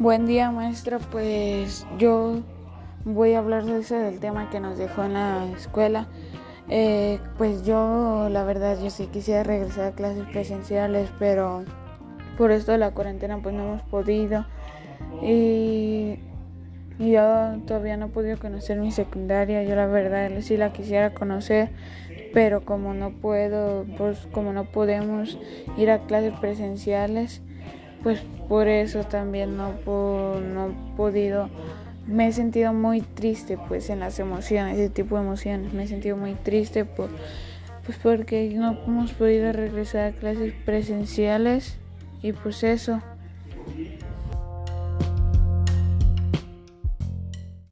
Buen día maestra, pues yo voy a hablar de ese del tema que nos dejó en la escuela. Eh, pues yo la verdad yo sí quisiera regresar a clases presenciales, pero por esto de la cuarentena pues no hemos podido y, y yo todavía no he podido conocer mi secundaria. Yo la verdad sí la quisiera conocer, pero como no puedo, pues como no podemos ir a clases presenciales pues por eso también no, no he podido, me he sentido muy triste pues en las emociones, ese tipo de emociones, me he sentido muy triste por, pues porque no hemos podido regresar a clases presenciales y pues eso.